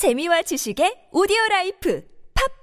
재미와 지식의 오디오 라이프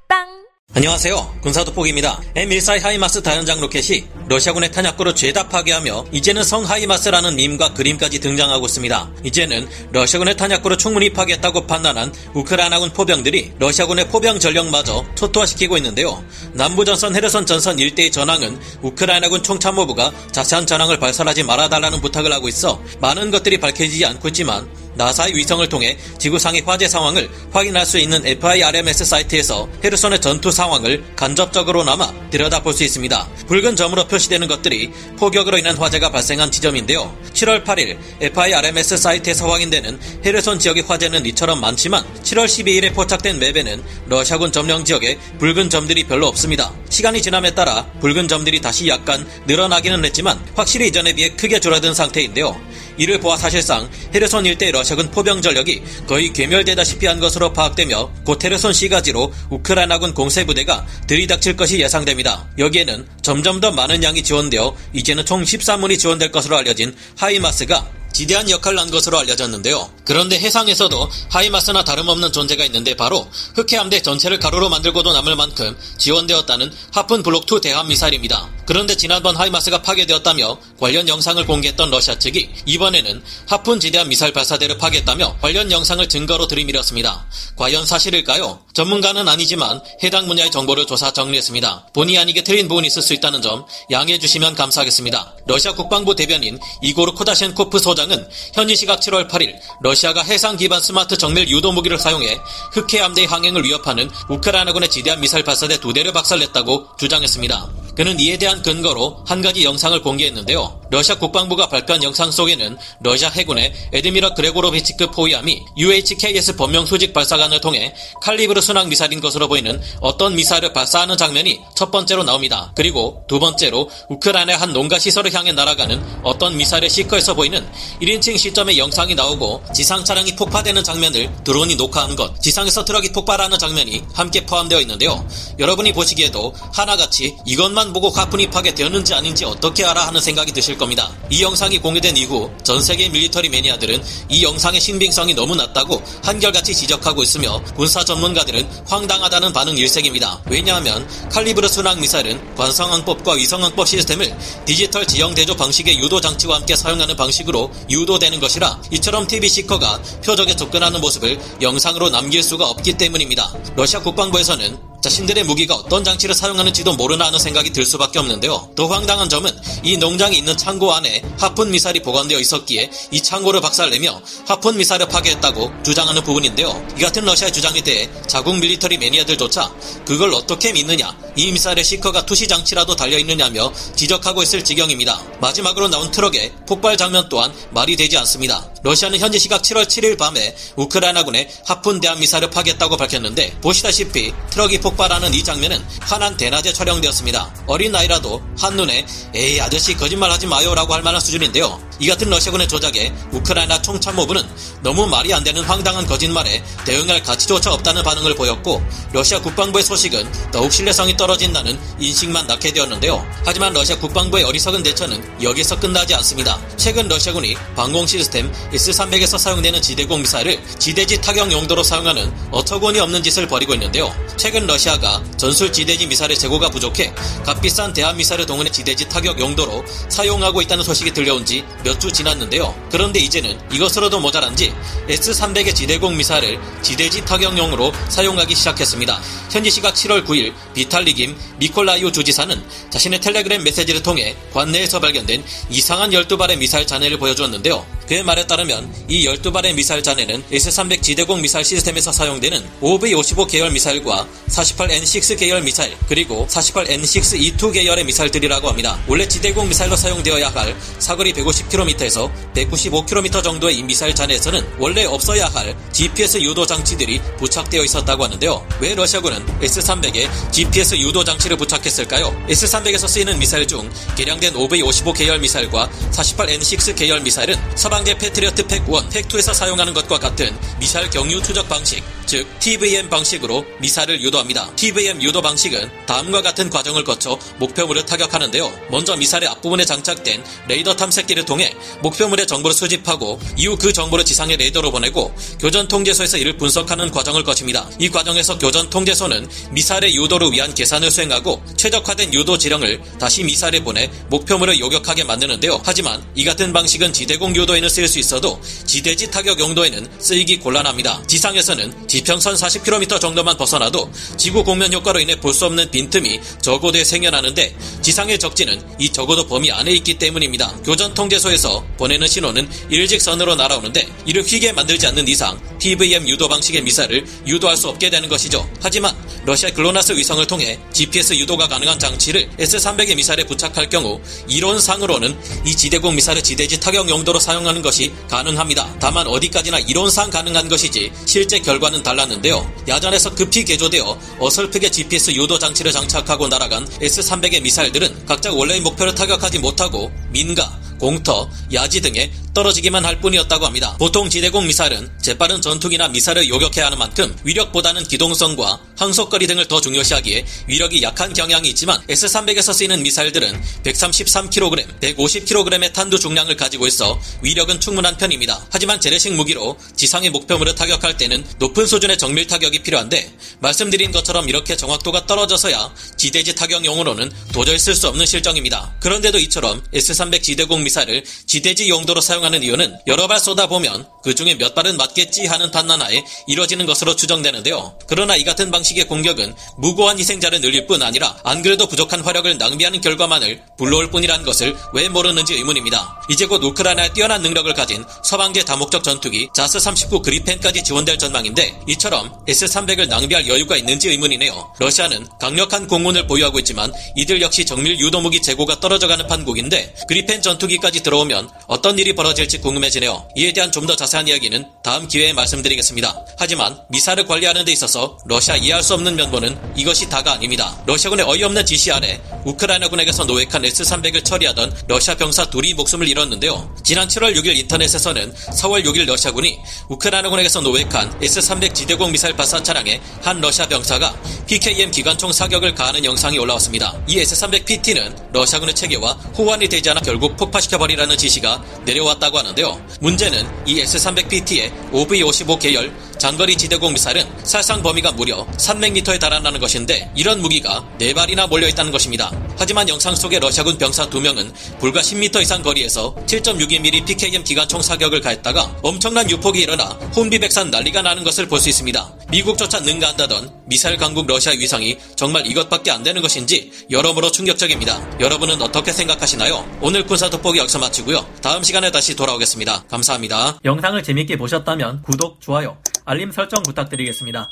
팝빵 안녕하세요. 군사돋보기입니다. M14 하이마스 다연장 로켓이 러시아군의 탄약고를 죄다 파괴하며 이제는 성 하이마스라는 밈과 그림까지 등장하고 있습니다. 이제는 러시아군의 탄약고를 충분히 파괴했다고 판단한 우크라이나군 포병들이 러시아군의 포병 전력마저 초토화시키고 있는데요. 남부전선 헤르손 전선 일대의 전황은 우크라이나군 총참모부가 자세한 전황을 발설하지 말아달라는 부탁을 하고 있어 많은 것들이 밝혀지지 않고 있지만 나사의 위성을 통해 지구상의 화재 상황을 확인할 수 있는 FIRMS 사이트에서 헤르손의 전투 상황을 간접적으로나마 들여다볼 수 있습니다. 붉은 점으로 표시되는 것들이 폭격으로 인한 화재가 발생한 지점인데요. 7월 8일 FIRMS 사이트에서 확인되는 헤르손 지역의 화재는 이처럼 많지만 7월 12일에 포착된 맵에는 러시아군 점령 지역에 붉은 점들이 별로 없습니다. 시간이 지남에 따라 붉은 점들이 다시 약간 늘어나기는 했지만 확실히 이전에 비해 크게 줄어든 상태인데요. 이를 보아 사실상 헤르손 일대 러시아군 포병 전력이 거의 괴멸되다시피 한 것으로 파악되며 곧 헤르손 시가지로 우크라이나군 공세부대가 들이닥칠 것이 예상됩니다. 여기에는 점점 더 많은 양이 지원되어 이제는 총 13문이 지원될 것으로 알려진 하이마스가 지대한 역할을 한 것으로 알려졌는데요. 그런데 해상에서도 하이마스나 다름없는 존재가 있는데 바로 흑해함대 전체를 가로로 만들고도 남을 만큼 지원되었다는 하픈 블록2 대함 미사일입니다. 그런데 지난번 하이마스가 파괴되었다며 관련 영상을 공개했던 러시아 측이 이번에는 하푼 지대한 미사일 발사대를 파괴했다며 관련 영상을 증거로 들이밀었습니다. 과연 사실일까요? 전문가는 아니지만 해당 분야의 정보를 조사 정리했습니다. 본의 아니게 틀린 부분이 있을 수 있다는 점 양해해 주시면 감사하겠습니다. 러시아 국방부 대변인 이고르 코다셴코프 소장 은 현지 시각 7월 8일 러시아가 해상 기반 스마트 정밀 유도 무기를 사용해 흑해 함대의 항행을 위협하는 우크라이나군의 지대한 미사일 발사대 두 대를 박살냈다고 주장했습니다. 그는 이에 대한 근거로 한 가지 영상을 공개했는데요. 러시아 국방부가 발표한 영상 속에는 러시아 해군의 어드미럴 그리고로비치급 호위함이 UHKS 범용 수직 발사관을 통해 칼리브르 순항 미사일인 것으로 보이는 어떤 미사일을 발사하는 장면이 첫 번째로 나옵니다. 그리고 두 번째로 우크라이나의 한 농가 시설을 향해 날아가는 어떤 미사일의 seeker에서 보이는 1인칭 시점의 영상이 나오고 지상 차량이 폭파되는 장면을 드론이 녹화한 것, 지상에서 트럭이 폭발하는 장면이 함께 포함되어 있는데요. 여러분이 보시기에도 하나같이 이것만 보고 하푼이 파괴되었는지 아닌지 어떻게 알아 하는 생각이 드실 겁니다. 이 영상이 공개된 이후 전 세계 밀리터리 매니아들은 이 영상의 신빙성이 너무 낮다고 한결같이 지적하고 있으며 군사 전문가들은 황당하다는 반응 일색입니다. 왜냐하면 칼리브르 순항 미사일은 관성항법과 위성항법 시스템을 디지털 지형 대조 방식의 유도 장치와 함께 사용하는 방식으로 유도되는 것이라 이처럼 TV 시커가 표적에 접근하는 모습을 영상으로 남길 수가 없기 때문입니다. 러시아 국방부에서는 자신들의 무기가 어떤 장치를 사용하는지도 모르나 하는 생각이 들 수밖에 없는데요. 더 황당한 점은 이 농장에 있는 창고 안에 하푼 미사일이 보관되어 있었기에 이 창고를 박살내며 하푼 미사일을 파괴했다고 주장하는 부분인데요. 이 같은 러시아의 주장에 대해 자국 밀리터리 매니아들조차 그걸 어떻게 믿느냐 이 미사일의 seeker가 투시 장치라도 달려있느냐며 지적하고 있을 지경입니다. 마지막으로 나온 트럭의 폭발 장면 또한 말이 되지 않습니다. 러시아는 현지 시각 7월 7일 밤에 우크라이나군의 하푼 대함 미사일을 파괴했다고 밝혔는데 보시다시피 트럭이 폭발하는 이 장면은 환한 대낮에 촬영되었습니다. 어린아이라도 한눈에 에이 아저씨 거짓말하지 마요라고 할 만한 수준인데요. 이 같은 러시아군의 조작에 우크라이나 총참모부는 너무 말이 안 되는 황당한 거짓말에 대응할 가치조차 없다는 반응을 보였고 러시아 국방부의 소식은 더욱 신뢰성이 떨어진다는 인식만 낳게 되었는데요. 하지만 러시아 국방부의 어리석은 대처는 여기서 끝나지 않습니다. 최근 러시아군이 방공 시스템 S-300에서 사용되는 지대공 미사일을 지대지 타격 용도로 사용하는 어처구니 없는 짓을 벌이고 있는데요. 최근 러시아가 전술 지대지 미사일의 재고가 부족해 값비싼 대한 미사일을 동원해 지대지 타격 용도로 사용하고 있다는 소식이 들려온 지몇 주 지났는데요. 그런데 이제는 이것으로도 모자란지 S-300의 지대공 미사일을 지대지 타격용으로 사용하기 시작했습니다. 현지 시각 7월 9일 비탈리 김 미콜라이오 주지사는 자신의 텔레그램 메시지를 통해 관내에서 발견된 이상한 12발의 미사일 잔해를 보여주었는데요. 그의 말에 따르면 이 12발의 미사일 잔해는 S-300 지대공 미사일 시스템에서 사용되는 OV-55 계열 미사일과 48N6 계열 미사일 그리고 48N6E2 계열의 미사일들이라고 합니다. 원래 지대공 미사일로 사용되어야 할 사거리 150km에서 195km 정도의 이 미사일 잔해에서는 원래 없어야 할 GPS 유도 장치들이 부착되어 있었다고 하는데요. 왜 러시아군은 S-300에 GPS 유도 장치를 부착했을까요? S-300에서 쓰이는 미사일 중 개량된 OV-55 계열 미사일과 48N6 계열 미사일은 서방 서방계 패트리어트 팩1, 팩2에서 사용하는 것과 같은 미사일 경유 투적 방식, 즉 TVM 방식으로 미사를 유도합니다. TVM 유도 방식은 다음과 같은 과정을 거쳐 목표물을 타격하는데요. 먼저 미사일의 앞부분에 장착된 레이더 탐색기를 통해 목표물의 정보를 수집하고 이후 그 정보를 지상의 레이더로 보내고 교전 통제소에서 이를 분석하는 과정을 거칩니다. 이 과정에서 교전 통제소는 미사일의 유도를 위한 계산을 수행하고 최적화된 유도 지령을 다시 미사일에 보내 목표물을 요격하게 만드는데요. 하지만 이 같은 방식은 지대공 유도에는 쓰일 수 있어도 지대지 타격 용도에는 쓰이기 곤란합니다. 지상에서는 지평선 40km 정도만 벗어나도 지구 공면 효과로 인해 볼 수 없는 빈틈이 저고도에 생겨나는데 지상의 적지는 이 적어도 범위 안에 있기 때문입니다. 교전 통제소에서 보내는 신호는 일직선으로 날아오는데 이를 휘게 만들지 않는 이상 TVM 유도 방식의 미사를 유도할 수 없게 되는 것이죠. 하지만 러시아 글로나스 위성을 통해 GPS 유도가 가능한 장치를 S-300의 미사일에 부착할 경우 이론상으로는 이 지대공 미사일을 지대지 타격 용도로 사용하는 것이 가능합니다. 다만 어디까지나 이론상 가능한 것이지 실제 결과는 달랐는데요. 야전에서 급히 개조되어 어설프게 GPS 유도 장치를 장착하고 날아간 S-300의 미사일들은 각자 원래의 목표를 타격하지 못하고 민가, 공터, 야지 등에 떨어지기만 할 뿐이었다고 합니다. 보통 지대공 미사일은 재빠른 전투기나 미사일을 요격해야 하는 만큼 위력보다는 기동성과 항속거리 등을 더 중요시하기에 위력이 약한 경향이 있지만 S-300에서 쓰이는 미사일들은 133kg, 150kg의 탄두 중량을 가지고 있어 위력은 충분한 편입니다. 하지만 재래식 무기로 지상의 목표물을 타격할 때는 높은 수준의 정밀 타격이 필요한데 말씀드린 것처럼 이렇게 정확도가 떨어져서야 지대지 타격용으로는 도저히 쓸 수 없는 실정입니다. 그런데도 이처럼 S-300 지대공 미사일을 지대지 용도로 사용 하는 이유는 여러 발 쏟아보면 그 중에 몇 발은 맞겠지 하는 판단하에 이뤄지는 것으로 추정되는데요. 그러나 이 같은 방식의 공격은 무고한 희생자를 늘릴 뿐 아니라 안 그래도 부족한 화력을 낭비하는 결과만을 불러올 뿐이라는 것을 왜 모르는지 의문입니다. 이제 곧 우크라이나의 뛰어난 능력을 가진 서방제 다목적 전투기 자스 39 그리펜까지 지원될 전망인데 이처럼 S-300을 낭비할 여유가 있는지 의문이네요. 러시아는 강력한 공군을 보유하고 있지만 이들 역시 정밀 유도무기 재고가 떨어져가는 판국인데 그리펜 전투기까지 들어오면 어떤 일이 벌어질 지 궁금해지네요. 이에 대한 좀 더 자세한 이야기는 다음 기회에 말씀드리겠습니다. 하지만 미사를 관리하는 데 있어서 러시아 이해할 수 없는 면모는 이것이 다가 아닙니다. 러시아군의 어이없는 지시 아래 우크라이나군에게서 노획한 S-300을 처리하던 러시아 병사 둘이 목숨을 잃었는데요. 지난 7월 6일 인터넷에서는 4월 6일 러시아군이 우크라이나군에게서 노획한 S-300 지대공 미사일 발사 차량에 한 러시아 병사가 PKM 기관총 사격을 가하는 영상이 올라왔습니다. 이 S-300 PT는 러시아군의 체계와 호환이 되지 않아 결국 폭파시켜버리라는 지시가 내려왔다 고 하는데요. 문제는 이 S-300 PT의 OV-55 계열 장거리 지대공 미사일은 살상 범위가 무려 300m에 달한다는 것인데 이런 무기가 4발이나 몰려있다는 것입니다. 하지만 영상 속의 러시아군 병사 2명은 불과 10m 이상 거리에서 7.62mm PKM 기관총 사격을 가했다가 엄청난 유폭이 일어나 혼비백산 난리가 나는 것을 볼 수 있습니다. 미국조차 능가한다던 미사일 강국 러시아 위상이 정말 이것밖에 안 되는 것인지 여러모로 충격적입니다. 여러분은 어떻게 생각하시나요? 오늘 군사 돋보기 여기서 마치고요. 다음 시간에 다시 돌아오겠습니다. 감사합니다. 영상을 재밌게 보셨다면 구독, 좋아요, 알림 설정 부탁드리겠습니다.